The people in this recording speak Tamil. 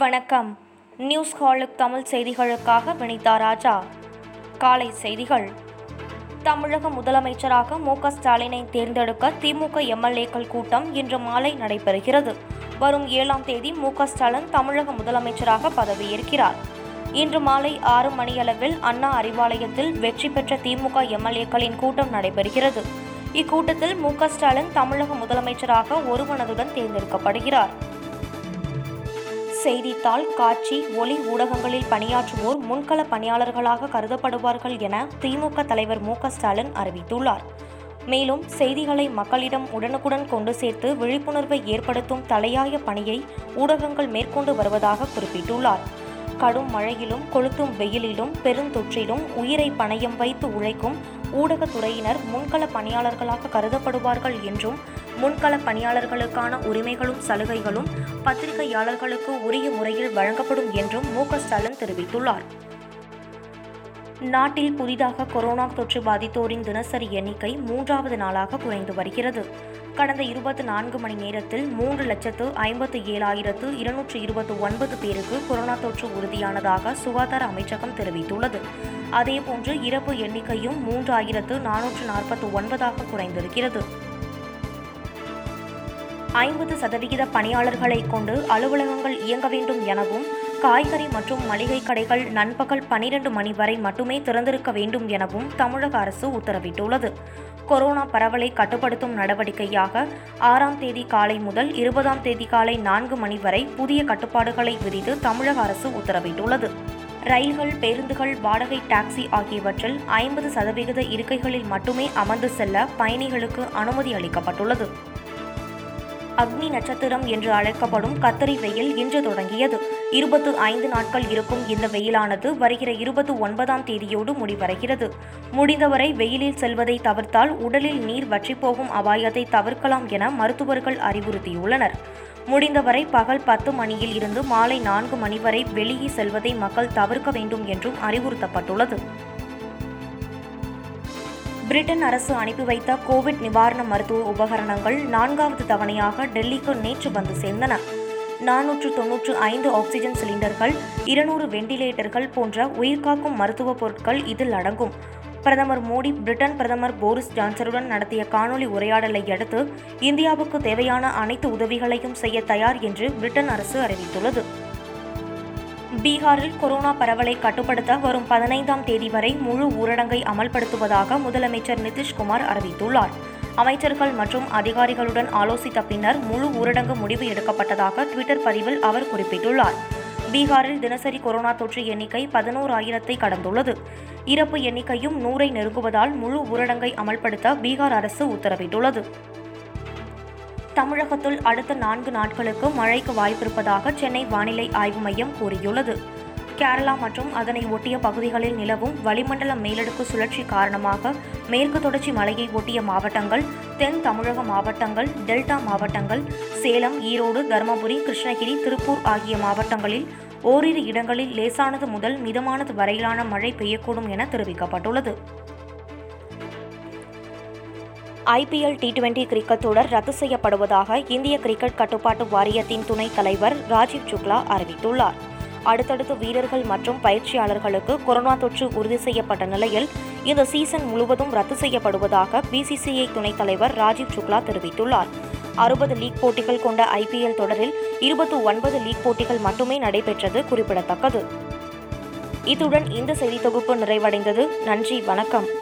வணக்கம். நியூஸ் ஹாலுக் தமிழ் செய்திகளுக்காக வினிதா ராஜா. காலை செய்திகள். தமிழக முதலமைச்சராக மு க ஸ்டாலினை தேர்ந்தெடுக்க திமுக எம்எல்ஏக்கள் கூட்டம் இன்று மாலை நடைபெறுகிறது. வரும் ஏழாம் தேதி மு க ஸ்டாலின் தமிழக முதலமைச்சராக பதவியேற்கிறார். இன்று மாலை ஆறு மணியளவில் அண்ணா அறிவாலயத்தில் வெற்றி பெற்ற திமுக எம்எல்ஏக்களின் கூட்டம் நடைபெறுகிறது. இக்கூட்டத்தில் மு க ஸ்டாலின் தமிழக முதலமைச்சராக ஒருமனதுடன் தேர்ந்தெடுக்கப்படுகிறார். செய்தித்தாள் காட்சி ஒளி ஊடகங்களில் பணியாற்றுவோர் முன்கள பணியாளர்களாக கருதப்படுவார்கள் என திமுக தலைவர் மு க ஸ்டாலின் அறிவித்துள்ளார். மேலும் செய்திகளை மக்களிடம் உடனுக்குடன் கொண்டு சேர்த்து விழிப்புணர்வை ஏற்படுத்தும் தலையாய பணியை ஊடகங்கள் மேற்கொண்டு வருவதாக குறிப்பிட்டுள்ளார். கடும் மழையிலும் கொளுத்தும் வெயிலிலும் பெருந்தொற்றிலும் உயிரை பணயம் வைத்து உழைக்கும் ஊடகத்துறையினர் முன்கள பணியாளர்களாக கருதப்படுவார்கள் என்றும் முன்கள பணியாளர்களுக்கான உரிமைகளும் சலுகைகளும் பத்திரிகையாளர்களுக்கு உரிய முறையில் வழங்கப்படும் என்றும் மு. ஸ்டாலின் தெரிவித்துள்ளார். நாட்டில் புதிதாக கொரோனா தொற்று பாதித்தோரின் தினசரி எண்ணிக்கை மூன்றாவது நாளாக குறைந்து வருகிறது. கடந்த இருபத்தி நான்கு மணி நேரத்தில் மூன்று லட்சத்து ஐம்பத்து ஏழாயிரத்து இருநூற்று இருபத்தி ஒன்பது பேருக்கு கொரோனா தொற்று உறுதியானதாக சுகாதார அமைச்சகம் தெரிவித்துள்ளது. அதேபோன்று இறப்பு எண்ணிக்கையும் மூன்றாயிரத்து நானூற்று நாற்பத்தி ஒன்பதாக குறைந்திருக்கிறது. ஐம்பது சதவிகித பணியாளர்களை கொண்டு அலுவலகங்கள் இயங்க வேண்டும் எனவும் காய்கறி மற்றும் மளிகை கடைகள் நண்பகல் பனிரெண்டு மணி வரை மட்டுமே திறந்திருக்க வேண்டும் எனவும் தமிழக அரசு உத்தரவிட்டுள்ளது. கொரோனா பரவலை கட்டுப்படுத்தும் நடவடிக்கையாக ஆறாம் தேதி காலை முதல் இருபதாம் தேதி காலை நான்கு மணி வரை புதிய கட்டுப்பாடுகளை விதித்து தமிழக அரசு உத்தரவிட்டுள்ளது. ரயில்கள் பேருந்துகள் வாடகை டாக்ஸி ஆகியவற்றில் ஐம்பது சதவிகித இருக்கைகளில் மட்டுமே அமர்ந்து செல்ல பயணிகளுக்கு அனுமதி அளிக்கப்பட்டுள்ளது. அக்னி நட்சத்திரம் என்று அழைக்கப்படும் கத்தரி வெயில் இன்று தொடங்கியது. இருபத்து ஐந்து நாட்கள் இருக்கும் இந்த வெயிலானது வருகிற இருபத்து ஒன்பதாம் தேதியோடு முடிவடைகிறது. முடிந்தவரை வெயிலில் செல்வதை தவிர்த்தால் உடலில் நீர் வற்றிப்போகும் அபாயத்தை தவிர்க்கலாம் என மருத்துவர்கள் அறிவுறுத்தியுள்ளனர். முடிந்தவரை பகல் பத்து மணியில் இருந்து மாலை நான்கு மணி வரை வெளியே செல்வதை மக்கள் தவிர்க்க வேண்டும் என்றும் அறிவுறுத்தப்பட்டுள்ளது. பிரிட்டன் அரசு அனுப்பி வைத்த கோவிட் நிவாரண மருத்துவ உபகரணங்கள் நான்காவது தவணையாக டெல்லிக்கு நேற்று வந்து சேர்ந்தன. நானூற்று தொன்னூற்று ஐந்து ஆக்சிஜன் சிலிண்டர்கள் இருநூறு வெண்டிலேட்டர்கள் போன்ற உயிர்காக்கும் மருத்துவ பொருட்கள் இதில் அடங்கும். பிரதமர் மோடி பிரிட்டன் பிரதமர் போரிஸ் ஜான்சனுடன் நடத்திய காணொலி உரையாடலை அடுத்து இந்தியாவுக்கு தேவையான அனைத்து உதவிகளையும் செய்ய தயார் என்று பிரிட்டன் அரசு அறிவித்துள்ளது. பீகாரில் கொரோனா பரவலை கட்டுப்படுத்த வரும் பதினைந்தாம் தேதி வரை முழு ஊரடங்கை அமல்படுத்துவதாக முதலமைச்சர் நிதிஷ்குமார் அறிவித்துள்ளார். அமைச்சர்கள் மற்றும் அதிகாரிகளுடன் ஆலோசித்த பின்னர் முழு ஊரடங்கு முடிவு எடுக்கப்பட்டதாக ட்விட்டர் பதிவில் அவர் குறிப்பிட்டுள்ளார். பீகாரில் தினசரி கொரோனா தொற்று எண்ணிக்கை பதினோராயிரத்தை கடந்துள்ளது. இறப்பு எண்ணிக்கையும் நூறை நெருங்குவதால் முழு ஊரடங்கை அமல்படுத்த பீகார் அரசு உத்தரவிட்டுள்ளது. தமிழகத்தில் அடுத்த நான்கு நாட்களுக்கு மழைக்கு வாய்ப்பிருப்பதாக சென்னை வானிலை ஆய்வு மையம் கூறியுள்ளது. கேரளா மற்றும் அதனை ஒட்டிய பகுதிகளில் நிலவும் வளிமண்டல மேலடுக்கு சுழற்சி காரணமாக மேற்கு தொடர்ச்சி மலையை ஒட்டிய மாவட்டங்கள் தென் தமிழக மாவட்டங்கள் டெல்டா மாவட்டங்கள் சேலம் ஈரோடு தருமபுரி கிருஷ்ணகிரி திருப்பூர் ஆகிய மாவட்டங்களில் ஓரிரு இடங்களில் லேசானது முதல் மிதமானது வரையிலான மழை பெய்யக்கூடும் என தெரிவிக்கப்பட்டுள்ளது. ஐபிஎல் டி டுவெண்டி கிரிக்கெட் தொடர் ரத்து செய்யப்படுவதாக இந்திய கிரிக்கெட் கட்டுப்பாட்டு வாரியத்தின் துணைத் தலைவர் ராஜீவ் சுக்லா அறிவித்துள்ளார். அடுத்தடுத்து வீரர்கள் மற்றும் பயிற்சியாளர்களுக்கு கொரோனா தொற்று உறுதி செய்யப்பட்ட நிலையில் இந்த சீசன் முழுவதும் ரத்து செய்யப்படுவதாக பிசிசிஐ துணைத் தலைவர் ராஜீவ் சுக்லா தெரிவித்துள்ளார். அறுபது லீக் போட்டிகள் கொண்ட ஐபிஎல் தொடரில் இருபத்தி ஒன்பது லீக் போட்டிகள் மட்டுமே நடைபெற்றது குறிப்பிடத்தக்கது. இத்துடன் இந்த செய்தி தொகுப்பு நிறைவடைந்தது. நன்றி வணக்கம்.